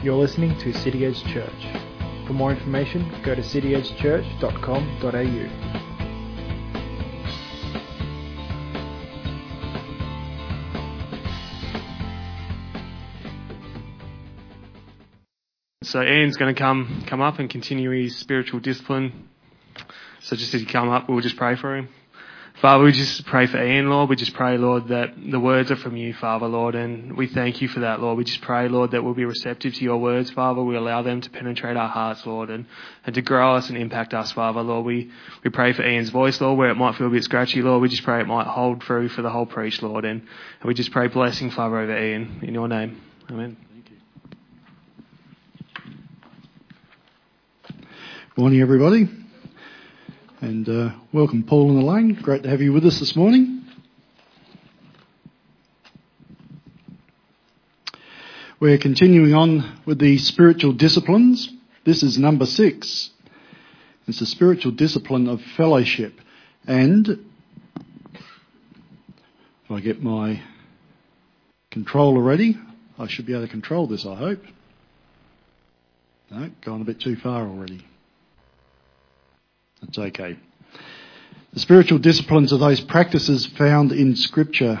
You're listening to City Edge Church. For more information, go to cityedgechurch.com.au. So Ian's going to come come up and continue his spiritual discipline. So just as he come up, we'll just pray for him. Father, we just pray for Ian, Lord. We just pray, Lord, that the words are from you, Father, Lord, and we thank you for that, Lord. We just pray, Lord, that we'll be receptive to your words, Father. We allow them to penetrate our hearts, Lord, and, and to grow us and impact us, Father, Lord. We, we pray for Ian's voice, Lord, where it might feel a bit scratchy, Lord. We just pray it might hold through for the whole preach, Lord, and, and we just pray blessing, Father, over Ian. In your name. Amen. Thank you. Morning, everybody, and uh, welcome, Paul and Elaine. Great to have you with us this morning. We're continuing on with the spiritual disciplines. This is number six. It's the spiritual discipline of fellowship, and if I get my controller ready, I should be able to control this. I hope. No, gone a bit too far already. That's okay. The spiritual disciplines are those practices found in Scripture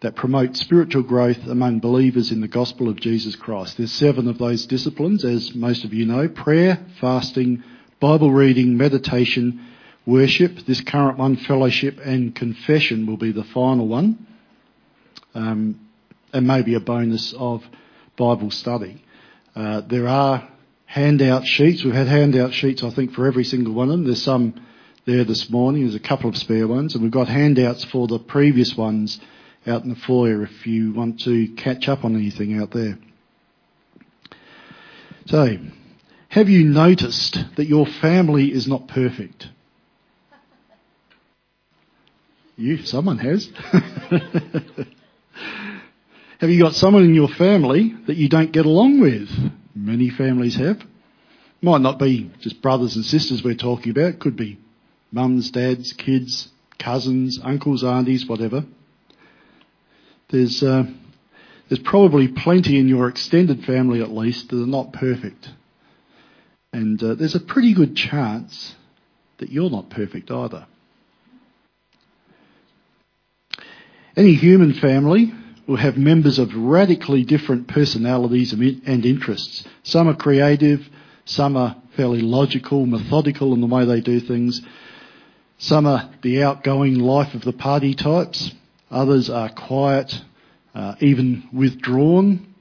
that promote spiritual growth among believers in the gospel of Jesus Christ. There's seven of those disciplines, as most of you know prayer, fasting, Bible reading, meditation, worship. This current one, fellowship, and confession, will be the final one. Um, and maybe a bonus of Bible study. Uh, there are handout sheets. We've had handout sheets, I think, for every single one of them. There's some there this morning. There's a couple of spare ones, and we've got handouts for the previous ones out in the foyer if you want to catch up on anything out there. So, have you noticed that your family is not perfect? You, someone has. have you got someone in your family that you don't get along with? Many families have. Might not be just brothers and sisters we're talking about. it Could be mums, dads, kids, cousins, uncles, aunties, whatever. There's uh, there's probably plenty in your extended family at least that are not perfect, and uh, there's a pretty good chance that you're not perfect either. Any human family will have members of radically different personalities and interests. Some are creative, some are fairly logical, methodical in the way they do things. Some are the outgoing life of the party types. Others are quiet, uh, even withdrawn.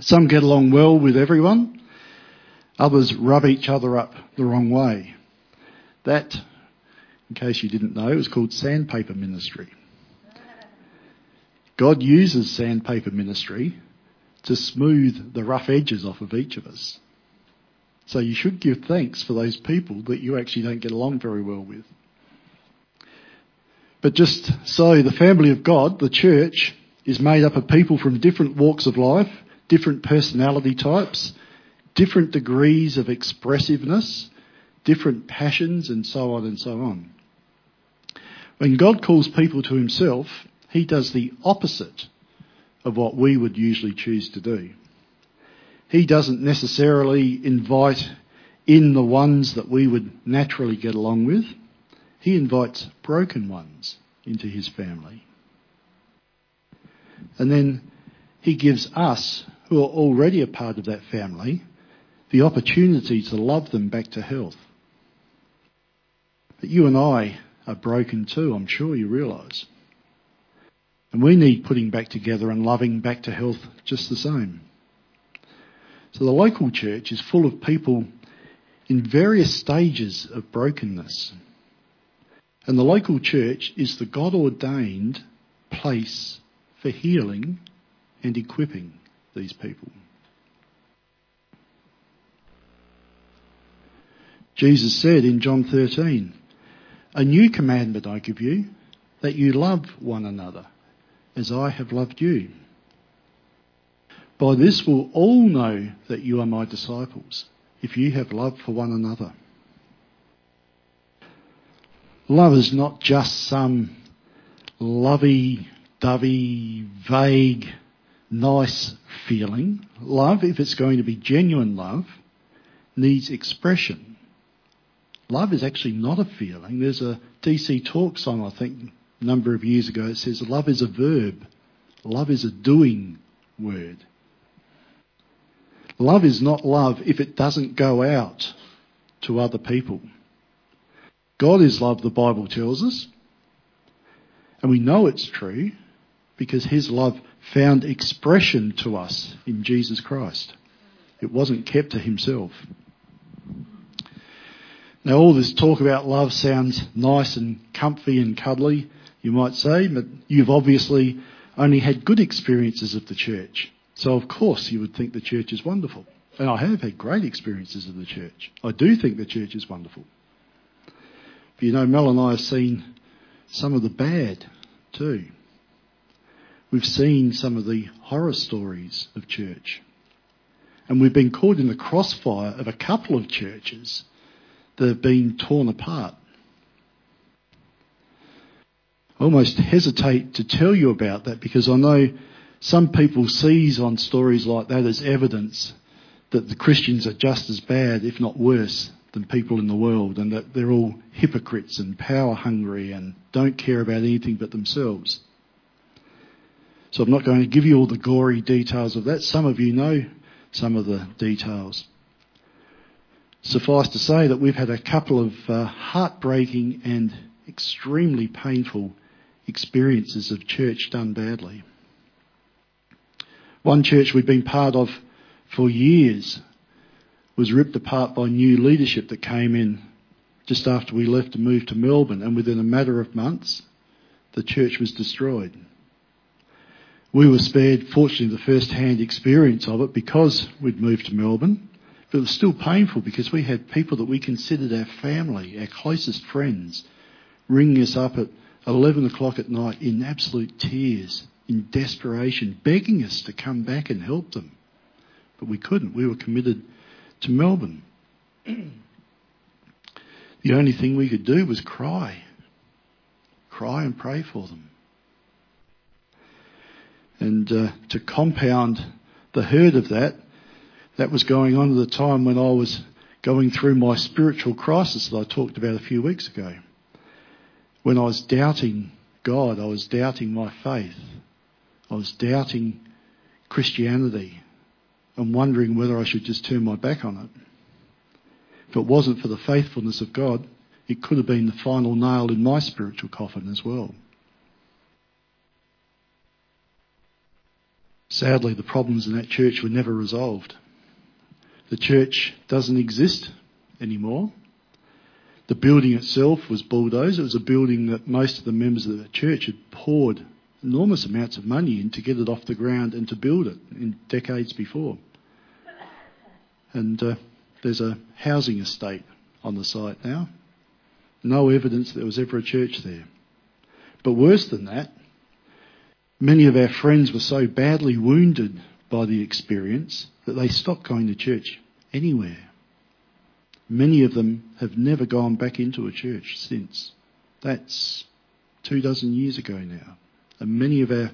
Some get along well with everyone. Others rub each other up the wrong way. That, in case you didn't know, is called sandpaper ministry. God uses sandpaper ministry to smooth the rough edges off of each of us. So you should give thanks for those people that you actually don't get along very well with. But just so, the family of God, the church, is made up of people from different walks of life, different personality types, different degrees of expressiveness, different passions, and so on and so on. When God calls people to himself, he does the opposite of what we would usually choose to do. He doesn't necessarily invite in the ones that we would naturally get along with. He invites broken ones into his family. And then he gives us, who are already a part of that family, the opportunity to love them back to health. But you and I are broken too, I'm sure you realise. And we need putting back together and loving back to health just the same. So the local church is full of people in various stages of brokenness. And the local church is the God ordained place for healing and equipping these people. Jesus said in John 13, A new commandment I give you, that you love one another as I have loved you. By this will all know that you are my disciples, if you have love for one another. Love is not just some lovey dovey, vague nice feeling. Love, if it's going to be genuine love, needs expression. Love is actually not a feeling. There's a DC Talk song, I think, number of years ago. It says, Love is a verb. Love is a doing word. Love is not love if it doesn't go out to other people. God is love, the Bible tells us. And we know it's true because his love found expression to us in Jesus Christ. It wasn't kept to himself. Now, all this talk about love sounds nice and comfy and cuddly, you might say, but you've obviously only had good experiences of the church. So, of course, you would think the church is wonderful. And I have had great experiences of the church. I do think the church is wonderful. But you know, Mel and I have seen some of the bad too. We've seen some of the horror stories of church. And we've been caught in the crossfire of a couple of churches that have been torn apart. I almost hesitate to tell you about that because I know some people seize on stories like that as evidence that the Christians are just as bad, if not worse, than people in the world, and that they're all hypocrites and power hungry and don't care about anything but themselves. So I'm not going to give you all the gory details of that. Some of you know some of the details. Suffice to say that we've had a couple of uh, heartbreaking and extremely painful experiences of church done badly. One church we'd been part of for years was ripped apart by new leadership that came in just after we left and moved to Melbourne, and within a matter of months, the church was destroyed. We were spared, fortunately, the first hand experience of it because we'd moved to Melbourne. But it was still painful because we had people that we considered our family, our closest friends, ringing us up at 11 o'clock at night in absolute tears, in desperation, begging us to come back and help them. But we couldn't. We were committed to Melbourne. the only thing we could do was cry. Cry and pray for them. And uh, to compound the hurt of that, that was going on at the time when I was going through my spiritual crisis that I talked about a few weeks ago. When I was doubting God, I was doubting my faith, I was doubting Christianity and wondering whether I should just turn my back on it. If it wasn't for the faithfulness of God, it could have been the final nail in my spiritual coffin as well. Sadly, the problems in that church were never resolved. The church doesn't exist anymore. The building itself was bulldozed. It was a building that most of the members of the church had poured enormous amounts of money in to get it off the ground and to build it in decades before. And uh, there's a housing estate on the site now. No evidence that there was ever a church there. But worse than that, Many of our friends were so badly wounded by the experience that they stopped going to church anywhere. Many of them have never gone back into a church since. That's two dozen years ago now. And many of our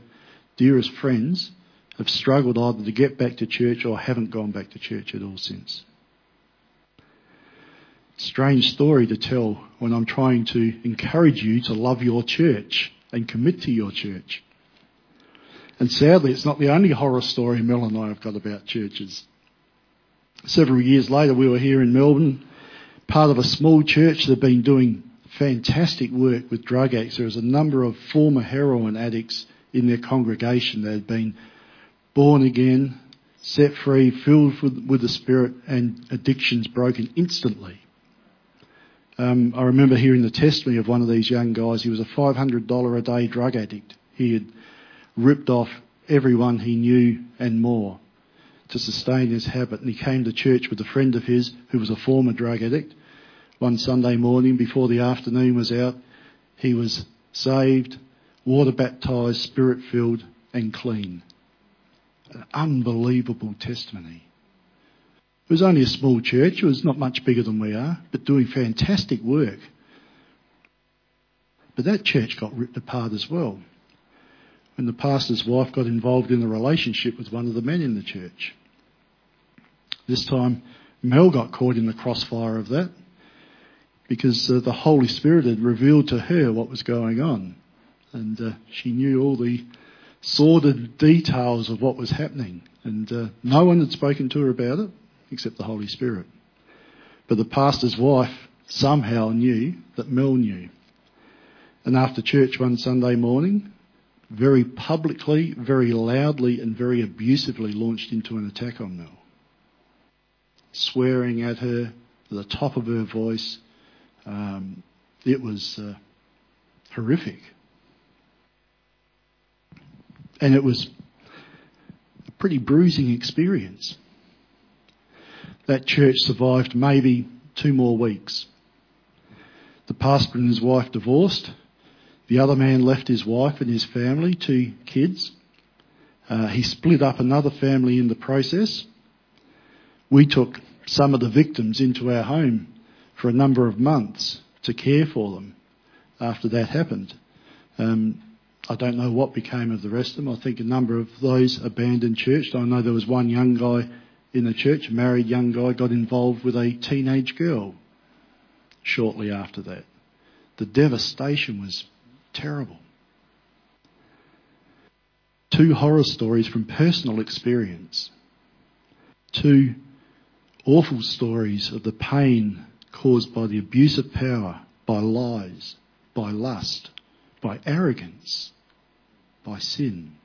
dearest friends have struggled either to get back to church or haven't gone back to church at all since. Strange story to tell when I'm trying to encourage you to love your church and commit to your church. And sadly, it's not the only horror story Mel and I have got about churches. Several years later, we were here in Melbourne, part of a small church that had been doing fantastic work with drug addicts. There was a number of former heroin addicts in their congregation that had been born again, set free, filled with, the Spirit, and addictions broken instantly. Um, I remember hearing the testimony of one of these young guys. He was a $500 a day drug addict. He had ripped off everyone he knew and more to sustain his habit. And he came to church with a friend of his who was a former drug addict. One Sunday morning before the afternoon was out, he was saved, water baptized, spirit filled, and clean. An unbelievable testimony. It was only a small church, it was not much bigger than we are, but doing fantastic work. But that church got ripped apart as well when the pastor's wife got involved in a relationship with one of the men in the church. This time, Mel got caught in the crossfire of that because uh, the Holy Spirit had revealed to her what was going on. And uh, she knew all the sordid details of what was happening. And uh, no one had spoken to her about it except the Holy Spirit. But the pastor's wife somehow knew that Mel knew. And after church one Sunday morning, very publicly, very loudly, and very abusively launched into an attack on Mel. Swearing at her at the top of her voice. Um, it was uh, horrific. And it was a pretty bruising experience. That church survived maybe two more weeks. The pastor and his wife divorced. The other man left his wife and his family, two kids. Uh, he split up another family in the process. We took some of the victims into our home for a number of months to care for them after that happened. Um, I don't know what became of the rest of them. I think a number of those abandoned church. I know there was one young guy in the church, a married young guy, got involved with a teenage girl shortly after that. The devastation was terrible. Two horror stories from personal experience. Two awful stories of the pain caused by the abuse of power, by lies, by lust, by arrogance, by sin.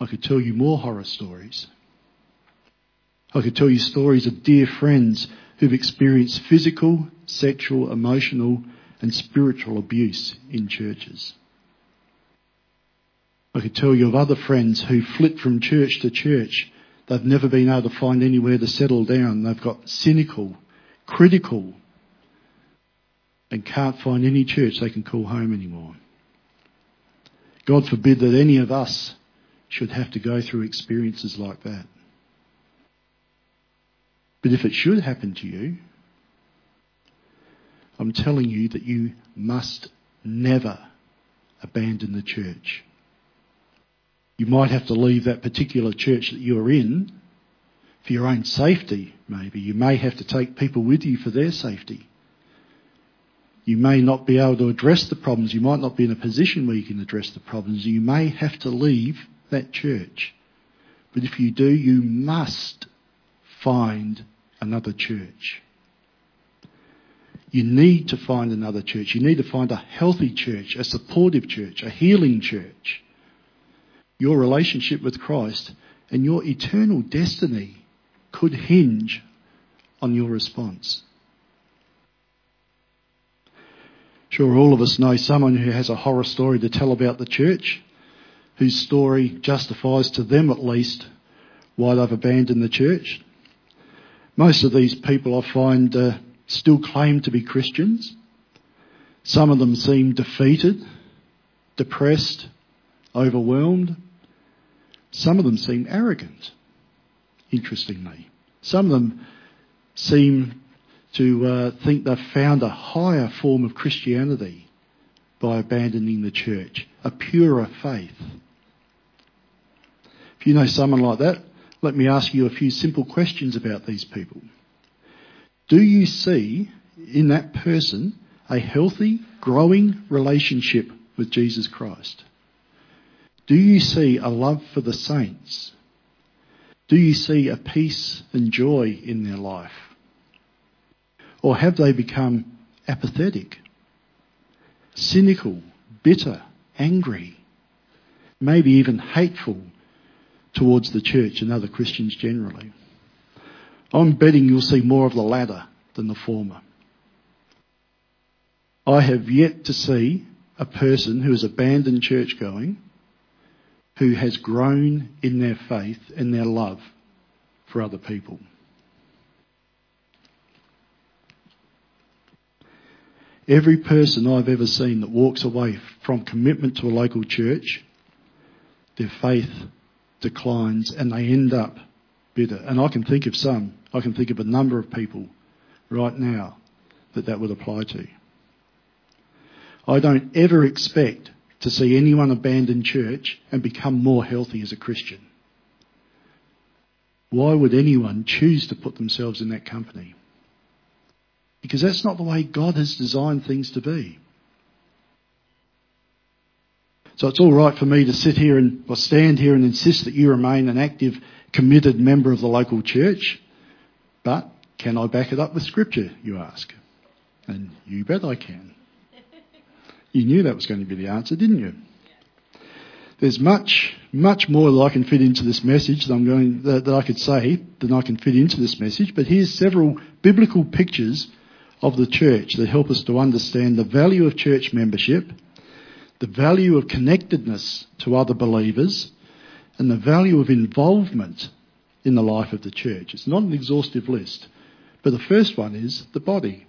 I could tell you more horror stories. I could tell you stories of dear friends who've experienced physical, sexual, emotional, and spiritual abuse in churches. I could tell you of other friends who flit from church to church. They've never been able to find anywhere to settle down. They've got cynical, critical, and can't find any church they can call home anymore. God forbid that any of us should have to go through experiences like that. But if it should happen to you, I'm telling you that you must never abandon the church. You might have to leave that particular church that you're in for your own safety, maybe. You may have to take people with you for their safety. You may not be able to address the problems. You might not be in a position where you can address the problems. You may have to leave that church. But if you do, you must find another church. You need to find another church. You need to find a healthy church, a supportive church, a healing church. Your relationship with Christ and your eternal destiny could hinge on your response. Sure, all of us know someone who has a horror story to tell about the church, whose story justifies to them at least why they've abandoned the church. Most of these people I find uh, still claim to be Christians. Some of them seem defeated, depressed, overwhelmed. Some of them seem arrogant, interestingly. Some of them seem to uh, think they've found a higher form of Christianity by abandoning the church, a purer faith. If you know someone like that, let me ask you a few simple questions about these people. Do you see in that person a healthy, growing relationship with Jesus Christ? Do you see a love for the saints? Do you see a peace and joy in their life? Or have they become apathetic, cynical, bitter, angry, maybe even hateful towards the church and other Christians generally? I'm betting you'll see more of the latter than the former. I have yet to see a person who has abandoned church going, who has grown in their faith and their love for other people. Every person I've ever seen that walks away from commitment to a local church, their faith declines and they end up bitter. And I can think of some, I can think of a number of people right now that that would apply to. I don't ever expect to see anyone abandon church and become more healthy as a Christian. Why would anyone choose to put themselves in that company? Because that's not the way God has designed things to be. So it's all right for me to sit here and or stand here and insist that you remain an active, committed member of the local church. But can I back it up with scripture, you ask? And you bet I can. You knew that was going to be the answer, didn't you? There's much, much more that I can fit into this message that I'm going that, that I could say than I can fit into this message. But here's several biblical pictures of the church that help us to understand the value of church membership, the value of connectedness to other believers, and the value of involvement in the life of the church. It's not an exhaustive list, but the first one is the body.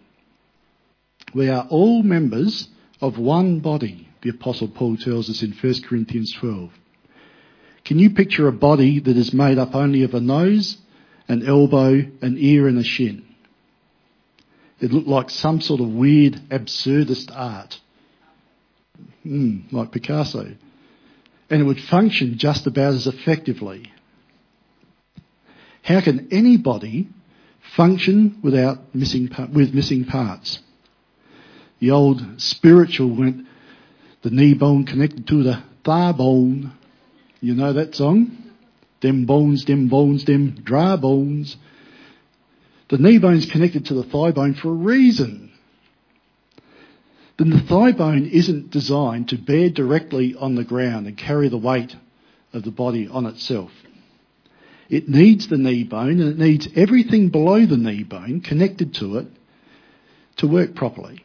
We are all members of one body, the Apostle Paul tells us in 1 Corinthians 12. Can you picture a body that is made up only of a nose, an elbow, an ear, and a shin? It looked like some sort of weird, absurdist art. Mm, like Picasso. And it would function just about as effectively. How can anybody function without missing, with missing parts? The old spiritual went, the knee bone connected to the thigh bone. You know that song? Them bones, them bones, them dry bones. The knee bone's connected to the thigh bone for a reason. Then the thigh bone isn't designed to bear directly on the ground and carry the weight of the body on itself. It needs the knee bone and it needs everything below the knee bone connected to it to work properly.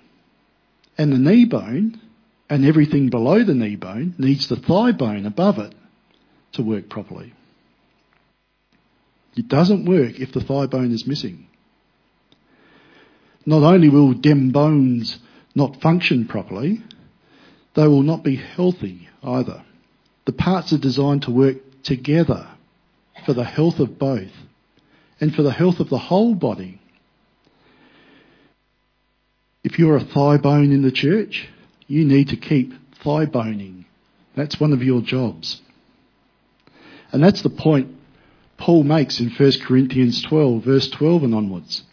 And the knee bone and everything below the knee bone needs the thigh bone above it to work properly. It doesn't work if the thigh bone is missing. Not only will dem bones not function properly, they will not be healthy either. The parts are designed to work together for the health of both and for the health of the whole body. If you're a thigh bone in the church, you need to keep thigh boning. That's one of your jobs. And that's the point Paul makes in 1 Corinthians 12, verse 12 and onwards.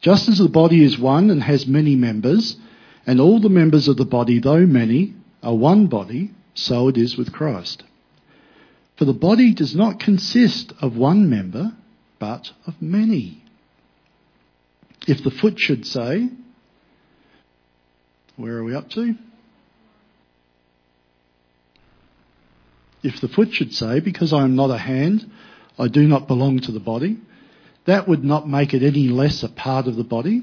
Just as the body is one and has many members, and all the members of the body, though many, are one body, so it is with Christ. For the body does not consist of one member, but of many. If the foot should say, Where are we up to? If the foot should say, Because I am not a hand, I do not belong to the body, that would not make it any less a part of the body.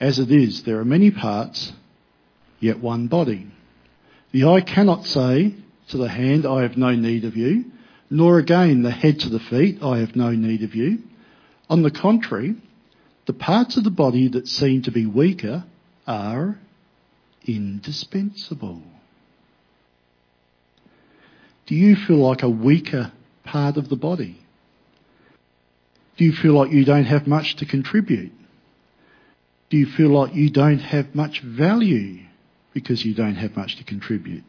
As it is, there are many parts, yet one body. The eye cannot say to the hand, I have no need of you, nor again the head to the feet, I have no need of you. On the contrary, the parts of the body that seem to be weaker are indispensable. Do you feel like a weaker part of the body? Do you feel like you don't have much to contribute? Do you feel like you don't have much value because you don't have much to contribute?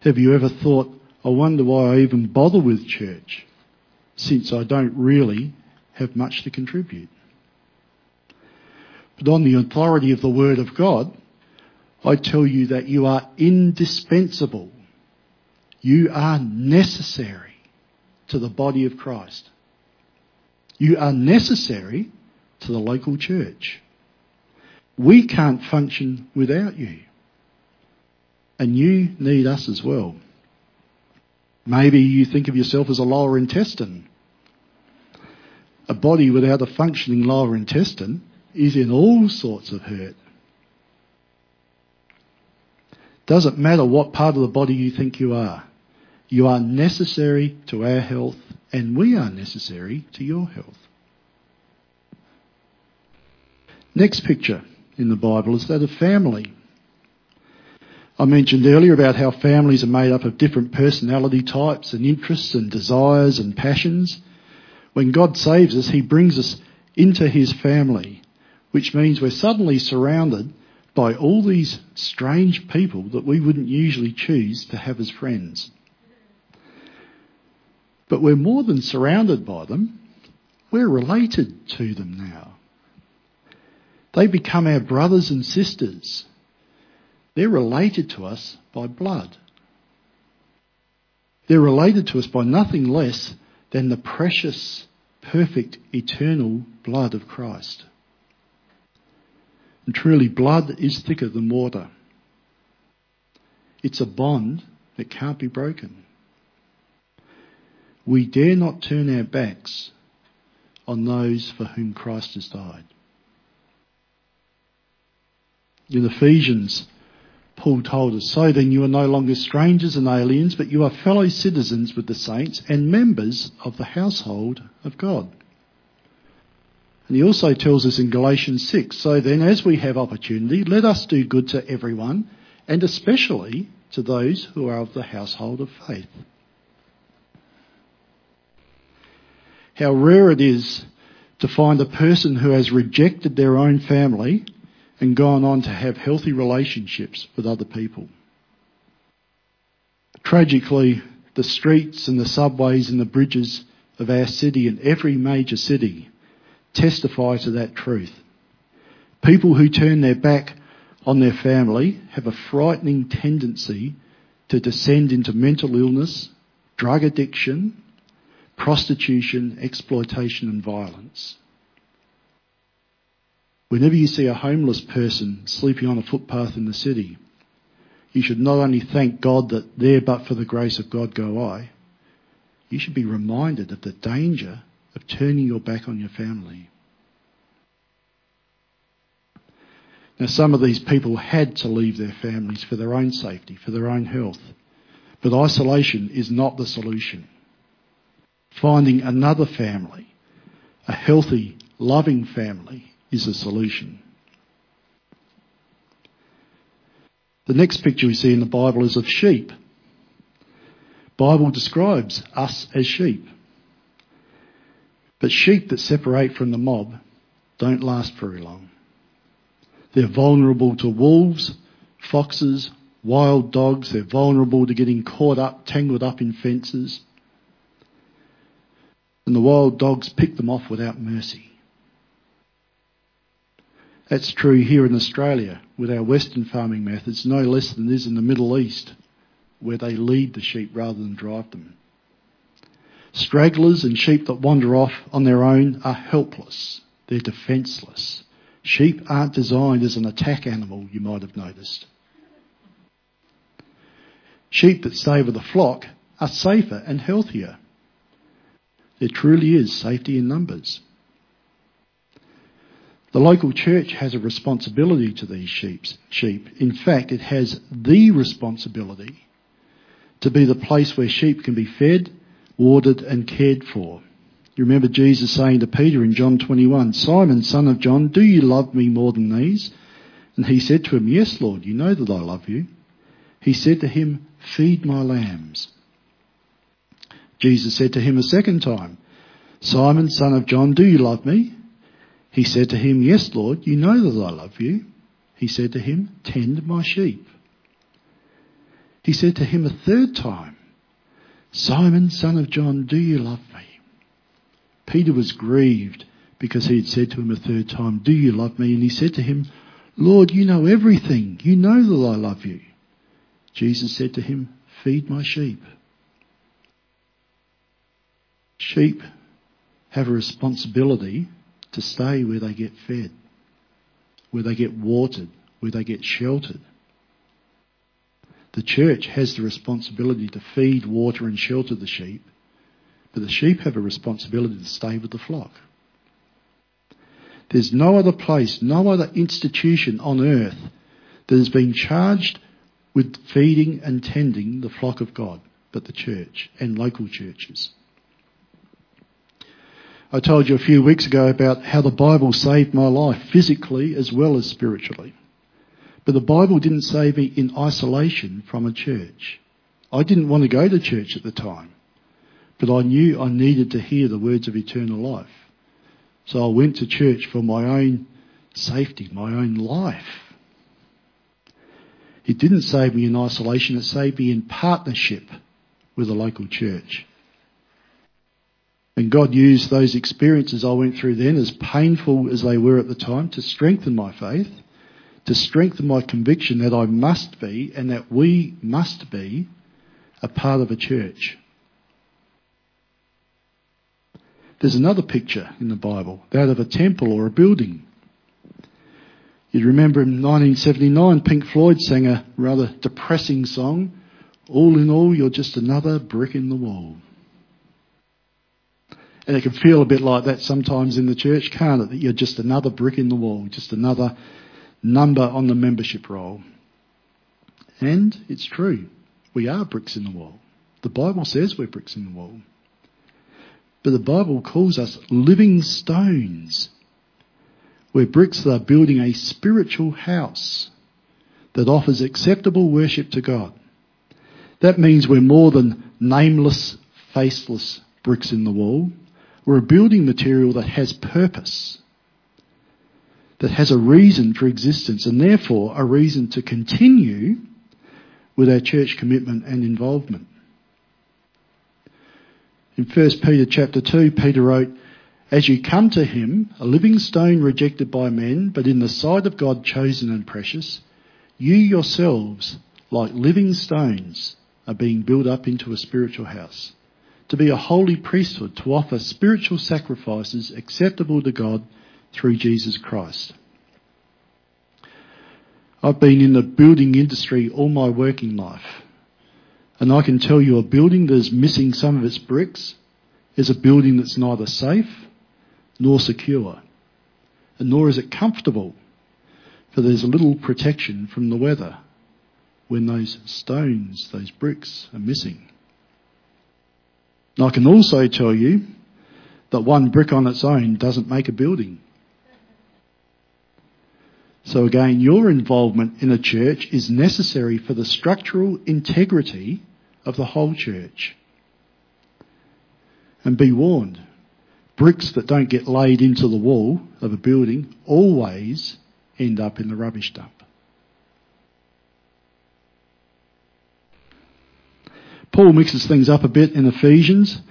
Have you ever thought, I wonder why I even bother with church since I don't really have much to contribute? But on the authority of the Word of God, I tell you that you are indispensable. You are necessary to the body of Christ. You are necessary to the local church. We can't function without you. And you need us as well. Maybe you think of yourself as a lower intestine. A body without a functioning lower intestine is in all sorts of hurt. Doesn't matter what part of the body you think you are. You are necessary to our health and we are necessary to your health. Next picture in the Bible is that of family. I mentioned earlier about how families are made up of different personality types and interests and desires and passions. When God saves us, He brings us into His family, which means we're suddenly surrounded by all these strange people that we wouldn't usually choose to have as friends. But we're more than surrounded by them, we're related to them now. They become our brothers and sisters. They're related to us by blood. They're related to us by nothing less than the precious, perfect, eternal blood of Christ. And truly, blood is thicker than water. It's a bond that can't be broken. We dare not turn our backs on those for whom Christ has died. In Ephesians, Paul told us, So then you are no longer strangers and aliens, but you are fellow citizens with the saints and members of the household of God. And he also tells us in Galatians 6, So then as we have opportunity, let us do good to everyone, and especially to those who are of the household of faith. How rare it is to find a person who has rejected their own family and gone on to have healthy relationships with other people. Tragically, the streets and the subways and the bridges of our city and every major city testify to that truth. People who turn their back on their family have a frightening tendency to descend into mental illness, drug addiction, prostitution, exploitation and violence. Whenever you see a homeless person sleeping on a footpath in the city, you should not only thank God that there but for the grace of God go I, you should be reminded of the danger of turning your back on your family. Now, some of these people had to leave their families for their own safety, for their own health. But isolation is not the solution. Finding another family, a healthy, loving family, is a solution. The next picture we see in the Bible is of sheep. Bible describes us as sheep. But sheep that separate from the mob don't last very long. They're vulnerable to wolves, foxes, wild dogs. They're vulnerable to getting caught up, tangled up in fences. And the wild dogs pick them off without mercy. That's true here in Australia with our Western farming methods, no less than it is in the Middle East, where they lead the sheep rather than drive them. Stragglers and sheep that wander off on their own are helpless. They're defenceless. Sheep aren't designed as an attack animal, you might have noticed. Sheep that stay with the flock are safer and healthier. There truly is safety in numbers. The local church has a responsibility to these sheep. In fact, it has the responsibility to be the place where sheep can be fed, watered and cared for. You remember Jesus saying to Peter in John 21, Simon, son of John, do you love me more than these? And he said to him, Yes, Lord, you know that I love you. He said to him, Feed my lambs. Jesus said to him a second time, Simon, son of John, do you love me? He said to him, Yes, Lord, you know that I love you. He said to him, Tend my sheep. He said to him a third time, Simon, son of John, do you love me? Peter was grieved because he had said to him a third time, Do you love me? And he said to him, Lord, you know everything. You know that I love you. Jesus said to him, Feed my sheep. Sheep have a responsibility to stay where they get fed, where they get watered, where they get sheltered. The church has the responsibility to feed, water and shelter the sheep, but the sheep have a responsibility to stay with the flock. There's no other place, no other institution on earth that has been charged with feeding and tending the flock of God, but the church and local churches. I told you a few weeks ago about how the Bible saved my life physically as well as spiritually. But the Bible didn't save me in isolation from a church. I didn't want to go to church at the time, but I knew I needed to hear the words of eternal life. So I went to church for my own safety, my own life. It didn't save me in isolation, it saved me in partnership with a local church. And God used those experiences I went through then, as painful as they were at the time, to strengthen my faith, to strengthen my conviction that I must be and that we must be a part of a church. There's another picture in the Bible, that of a temple or a building. You remember in 1979, Pink Floyd sang a rather depressing song, All in All, You're Just Another Brick in the Wall. And it can feel a bit like that sometimes in the church, can't it? That you're just another brick in the wall, just another number on the membership roll. And it's true. We are bricks in the wall. The Bible says we're bricks in the wall. But the Bible calls us living stones. We're bricks that are building a spiritual house that offers acceptable worship to God. That means we're more than nameless, faceless bricks in the wall. We're a building material that has purpose, that has a reason for existence, and therefore a reason to continue with our church commitment and involvement. In 1 Peter chapter 2, Peter wrote, As you come to him, a living stone rejected by men, but in the sight of God chosen and precious, you yourselves, like living stones, are being built up into a spiritual house to be a holy priesthood, to offer spiritual sacrifices acceptable to God through Jesus Christ. I've been in the building industry all my working life. And I can tell you a building that is missing some of its bricks is a building that's neither safe nor secure. And nor is it comfortable, for there's little protection from the weather when those stones, those bricks are missing. I can also tell you that one brick on its own doesn't make a building. So again, your involvement in a church is necessary for the structural integrity of the whole church. And be warned, bricks that don't get laid into the wall of a building always end up in the rubbish dump. Paul mixes things up a bit in Ephesians.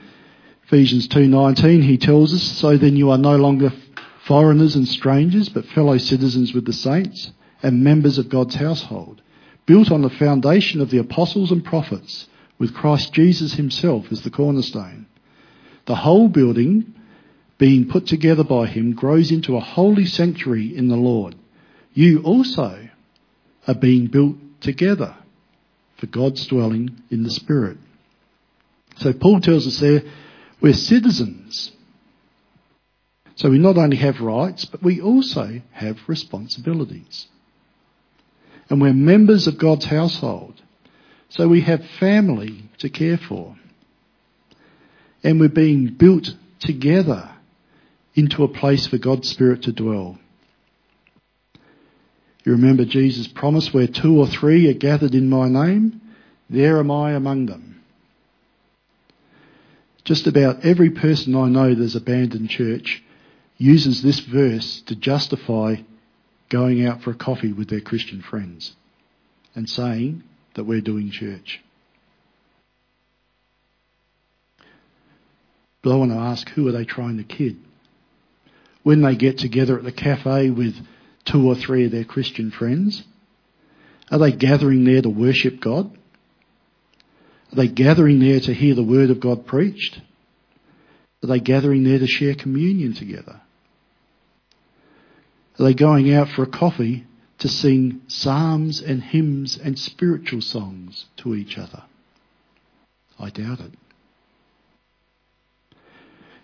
Ephesians 2:19 he tells us, "So then you are no longer foreigners and strangers, but fellow citizens with the saints and members of God's household, built on the foundation of the apostles and prophets, with Christ Jesus himself as the cornerstone. The whole building, being put together by him, grows into a holy sanctuary in the Lord. You also are being built together for God's dwelling in the Spirit. So Paul tells us there, we're citizens. So we not only have rights, but we also have responsibilities. And we're members of God's household. So we have family to care for. And we're being built together into a place for God's Spirit to dwell. You remember Jesus' promise where two or three are gathered in my name, there am I among them. Just about every person I know that's abandoned church uses this verse to justify going out for a coffee with their Christian friends and saying that we're doing church. But I want to ask, who are they trying to kid? When they get together at the cafe with two or three of their Christian friends? Are they gathering there to worship God? Are they gathering there to hear the word of God preached? Are they gathering there to share communion together? Are they going out for a coffee to sing psalms and hymns and spiritual songs to each other? I doubt it.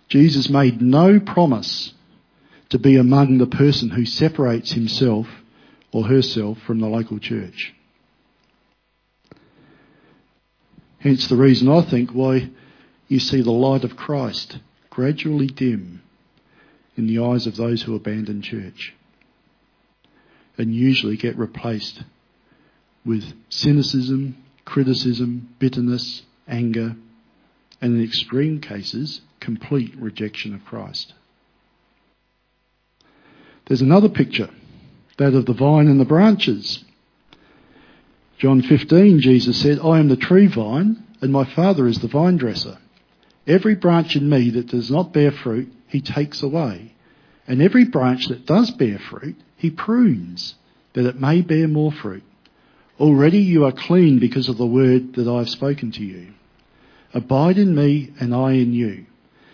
Jesus made no promise to be among the person who separates himself or herself from the local church. Hence the reason I think why you see the light of Christ gradually dim in the eyes of those who abandon church and usually get replaced with cynicism, criticism, bitterness, anger, and in extreme cases, complete rejection of Christ. There's another picture, that of the vine and the branches. John 15, Jesus said, I am the true vine, and my Father is the vine dresser. Every branch in me that does not bear fruit, he takes away. And every branch that does bear fruit, he prunes, that it may bear more fruit. Already you are clean because of the word that I have spoken to you. Abide in me and I in you.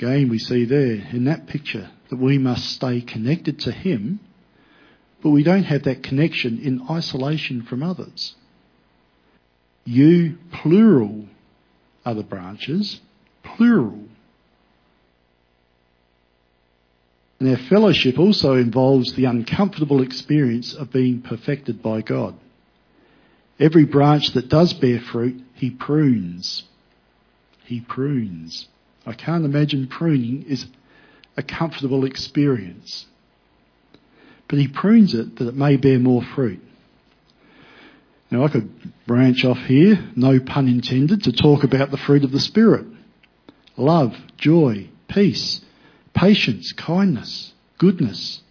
Again, we see there in that picture that we must stay connected to Him, but we don't have that connection in isolation from others. You, plural, are the branches, plural. And our fellowship also involves the uncomfortable experience of being perfected by God. Every branch that does bear fruit, he prunes. He prunes. I can't imagine pruning is a comfortable experience. But he prunes it that it may bear more fruit. Now I could branch off here, no pun intended, to talk about the fruit of the Spirit. Love, joy, peace, patience, kindness, goodness,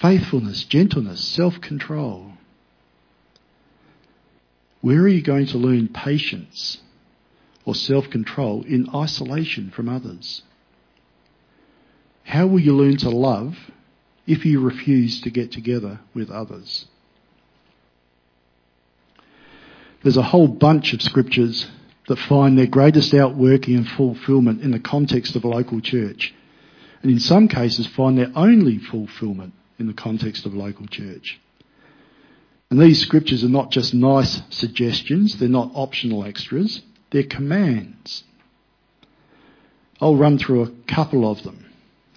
faithfulness, gentleness, self-control. Where are you going to learn patience or self-control in isolation from others? How will you learn to love if you refuse to get together with others? There's a whole bunch of scriptures that find their greatest outworking and fulfillment in the context of a local church. And in some cases find their only fulfillment in the context of a local church. And these scriptures are not just nice suggestions, they're not optional extras, they're commands. I'll run through a couple of them,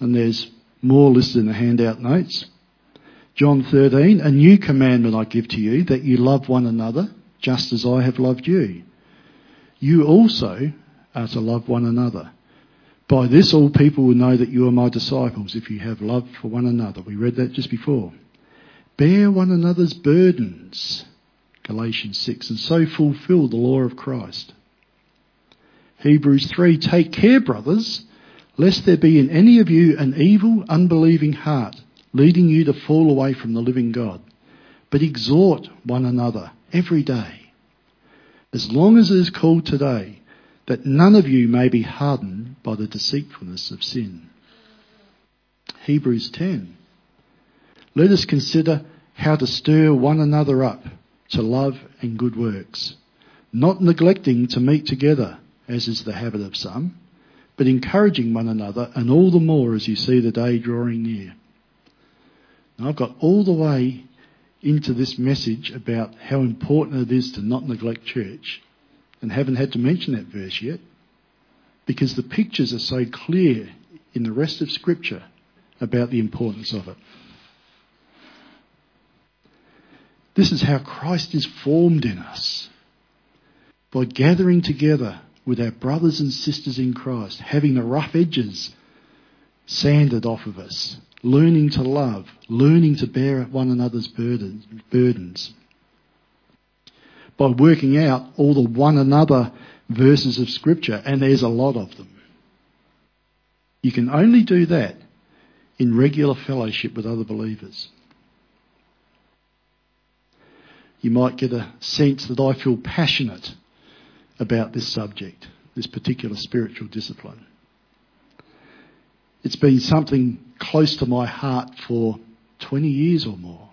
and there's more listed in the handout notes. John 13, a new commandment I give to you, that you love one another just as I have loved you. You also are to love one another. By this all people will know that you are my disciples if you have love for one another. We read that just before. Bear one another's burdens. Galatians 6 and so fulfill the law of Christ. Hebrews 3 Take care, brothers, lest there be in any of you an evil, unbelieving heart, leading you to fall away from the living God. But exhort one another every day, as long as it is called today, that none of you may be hardened by the deceitfulness of sin. Hebrews 10. Let us consider how to stir one another up to love and good works, not neglecting to meet together, as is the habit of some, but encouraging one another, and all the more as you see the day drawing near. Now, I've got all the way into this message about how important it is to not neglect church and haven't had to mention that verse yet because the pictures are so clear in the rest of Scripture about the importance of it. This is how Christ is formed in us by gathering together with our brothers and sisters in Christ, having the rough edges sanded off of us, learning to love, learning to bear one another's burdens. By working out all the one another verses of Scripture, and there's a lot of them. You can only do that in regular fellowship with other believers. You might get a sense that I feel passionate about this subject, this particular spiritual discipline. It's been something close to my heart for 20 years or more.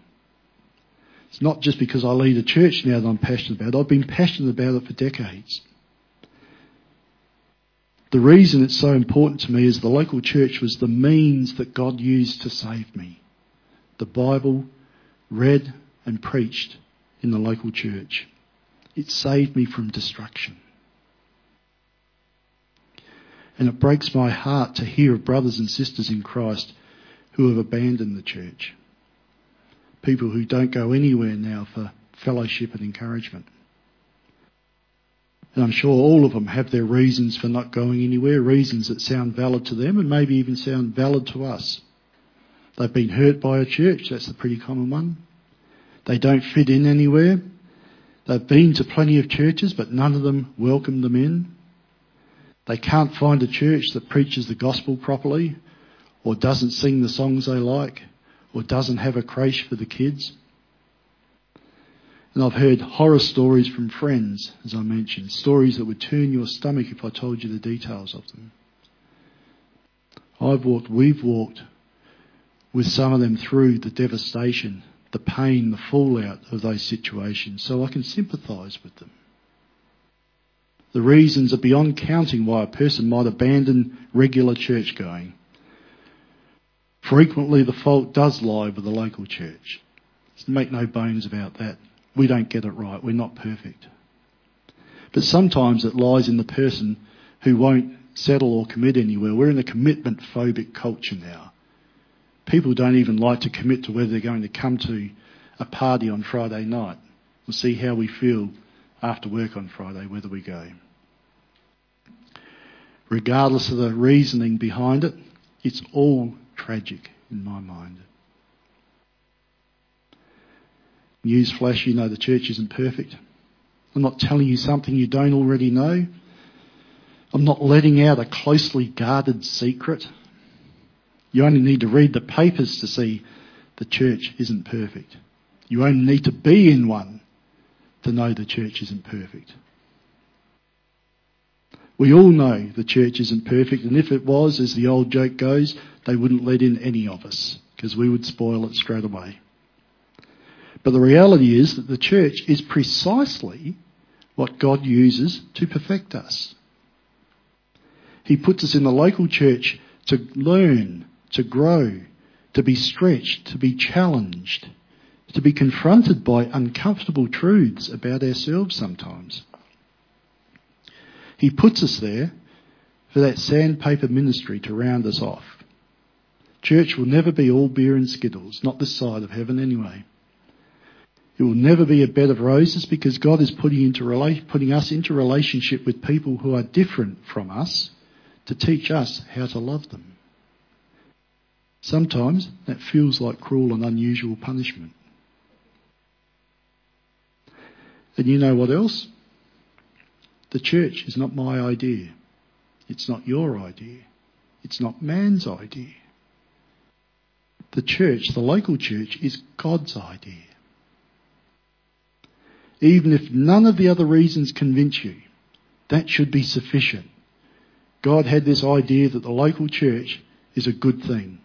It's not just because I lead a church now that I'm passionate about it. I've been passionate about it for decades. The reason it's so important to me is the local church was the means that God used to save me. The Bible read and preached in the local church. It saved me from destruction. And it breaks my heart to hear of brothers and sisters in Christ who have abandoned the church. People who don't go anywhere now for fellowship and encouragement. And I'm sure all of them have their reasons for not going anywhere, reasons that sound valid to them and maybe even sound valid to us. They've been hurt by a church, that's the pretty common one. They don't fit in anywhere. They've been to plenty of churches, but none of them welcome them in. They can't find a church that preaches the gospel properly, or doesn't sing the songs they like, or doesn't have a creche for the kids. And I've heard horror stories from friends, as I mentioned, stories that would turn your stomach if I told you the details of them. I've walked, we've walked with some of them through the devastation, the pain, the fallout of those situations, so I can sympathise with them. The reasons are beyond counting why a person might abandon regular church going. Frequently, the fault does lie with the local church. Make no bones about that. We don't get it right. We're not perfect. But sometimes it lies in the person who won't settle or commit anywhere. We're in a commitment phobic culture now. People don't even like to commit to whether they're going to come to a party on Friday night. We'll see how we feel after work on Friday, whether we go. Regardless of the reasoning behind it, it's all tragic in my mind. Newsflash, you know the church isn't perfect. I'm not telling you something you don't already know. I'm not letting out a closely guarded secret. You only need to read the papers to see the church isn't perfect. You only need to be in one to know the church isn't perfect. We all know the church isn't perfect, and if it was, as the old joke goes, they wouldn't let in any of us because we would spoil it straight away. But the reality is that the church is precisely what God uses to perfect us. He puts us in the local church to learn, to grow, to be stretched, to be challenged, to be confronted by uncomfortable truths about ourselves sometimes. He puts us there for that sandpaper ministry to round us off. Church will never be all beer and skittles, not this side of heaven anyway. It will never be a bed of roses because God is putting, into, putting us into relationship with people who are different from us to teach us how to love them. Sometimes that feels like cruel and unusual punishment. And you know what else? The church is not my idea. It's not your idea. It's not man's idea. The church, the local church, is God's idea. Even if none of the other reasons convince you, that should be sufficient. God had this idea that the local church is a good thing.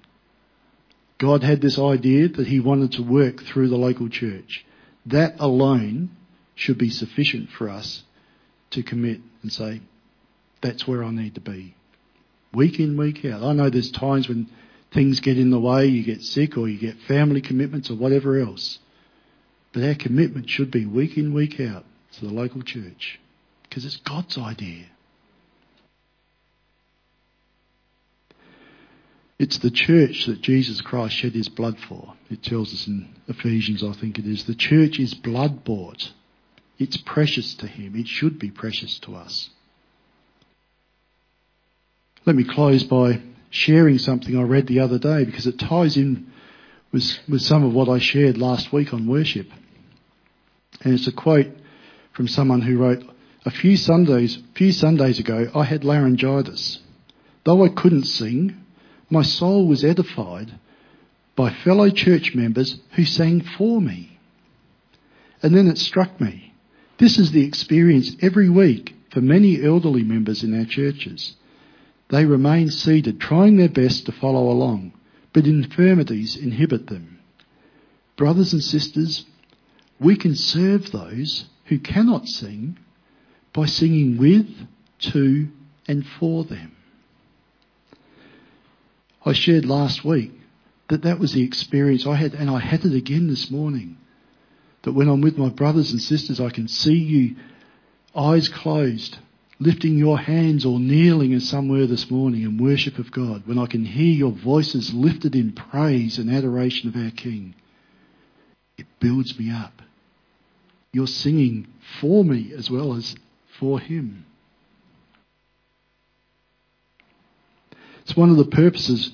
God had this idea that He wanted to work through the local church. That alone should be sufficient for us to commit and say, that's where I need to be. Week in, week out. I know there's times when things get in the way, you get sick or you get family commitments or whatever else. But our commitment should be week in, week out to the local church because it's God's idea. It's the church that Jesus Christ shed his blood for. It tells us in Ephesians, I think it is. The church is blood bought. It's precious to him. It should be precious to us. Let me close by sharing something I read the other day because it ties in with, with some of what I shared last week on worship. And it's a quote from someone who wrote, a few Sundays, few Sundays ago, I had laryngitis. Though I couldn't sing, my soul was edified by fellow church members who sang for me. And then it struck me. This is the experience every week for many elderly members in our churches. They remain seated, trying their best to follow along, but infirmities inhibit them. Brothers and sisters, we can serve those who cannot sing by singing with, to, and for them. I shared last week that that was the experience I had, and I had it again this morning. That when I'm with my brothers and sisters, I can see you eyes closed, lifting your hands or kneeling as somewhere this morning in worship of God. When I can hear your voices lifted in praise and adoration of our King, it builds me up. You're singing for me as well as for Him. It's one of the purposes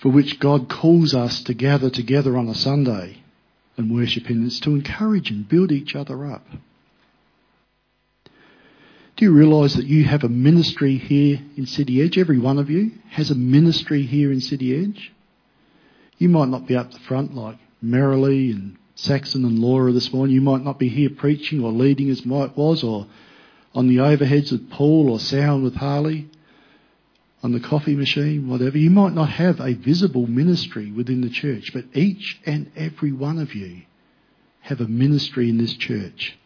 for which God calls us to gather together on a Sunday and worship Him is to encourage and build each other up. Do you realise that you have a ministry here in City Edge? Every one of you has a ministry here in City Edge. You might not be up the front like Merrily and Saxon and Laura this morning. You might not be here preaching or leading as Mike was or on the overheads with Paul or sound with Harley on the coffee machine, whatever. You might not have a visible ministry within the church, but each and every one of you have a ministry in this church.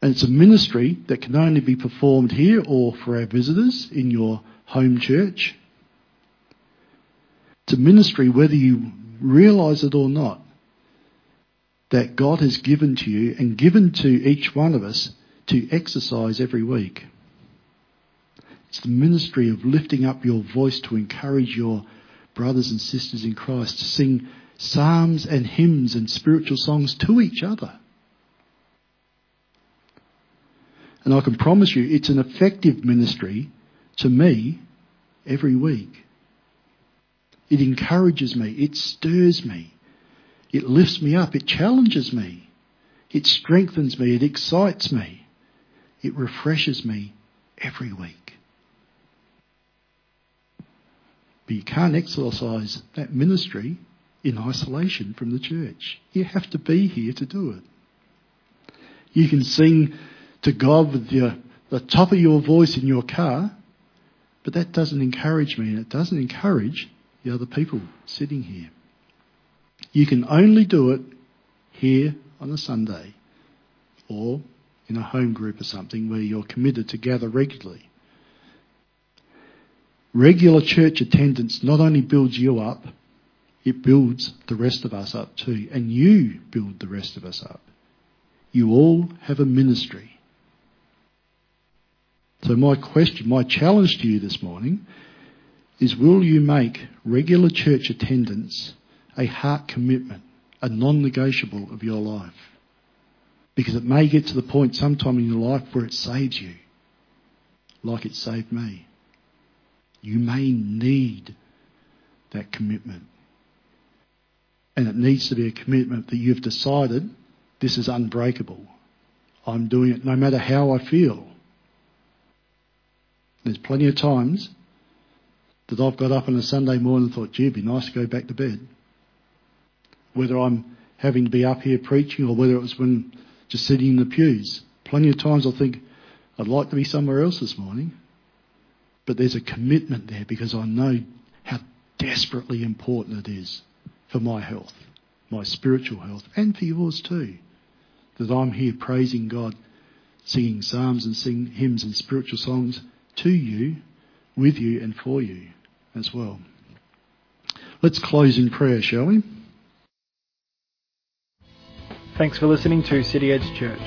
And it's a ministry that can only be performed here or for our visitors in your home church. It's a ministry whether you realise it or not that God has given to you and given to each one of us to exercise every week. It's the ministry of lifting up your voice to encourage your brothers and sisters in Christ to sing psalms and hymns and spiritual songs to each other. And I can promise you it's an effective ministry to me every week. It encourages me. It stirs me. It lifts me up. It challenges me. It strengthens me. It excites me. It refreshes me every week. But you can't exercise that ministry in isolation from the church. You have to be here to do it. You can sing to God with the top of your voice in your car, but that doesn't encourage me and it doesn't encourage the other people sitting here. You can only do it here on a Sunday or in a home group or something where you're committed to gather regularly. Regular church attendance not only builds you up, it builds the rest of us up too. And you build the rest of us up. You all have a ministry. So my question, my challenge to you this morning is will you make regular church attendance a heart commitment, a non-negotiable of your life? Because it may get to the point sometime in your life where it saves you, like it saved me. You may need that commitment. And it needs to be a commitment that you've decided this is unbreakable. I'm doing it no matter how I feel. There's plenty of times that I've got up on a Sunday morning and thought, gee, it'd be nice to go back to bed. Whether I'm having to be up here preaching or whether it was when just sitting in the pews. Plenty of times I think, I'd like to be somewhere else this morning. But there's a commitment there because I know how desperately important it is for my health, my spiritual health, and for yours too. That I'm here praising God, singing psalms and singing hymns and spiritual songs to you, with you, and for you as well. Let's close in prayer, shall we? Thanks for listening to City Edge Church.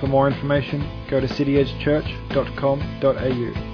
For more information, go to cityedgechurch.com.au.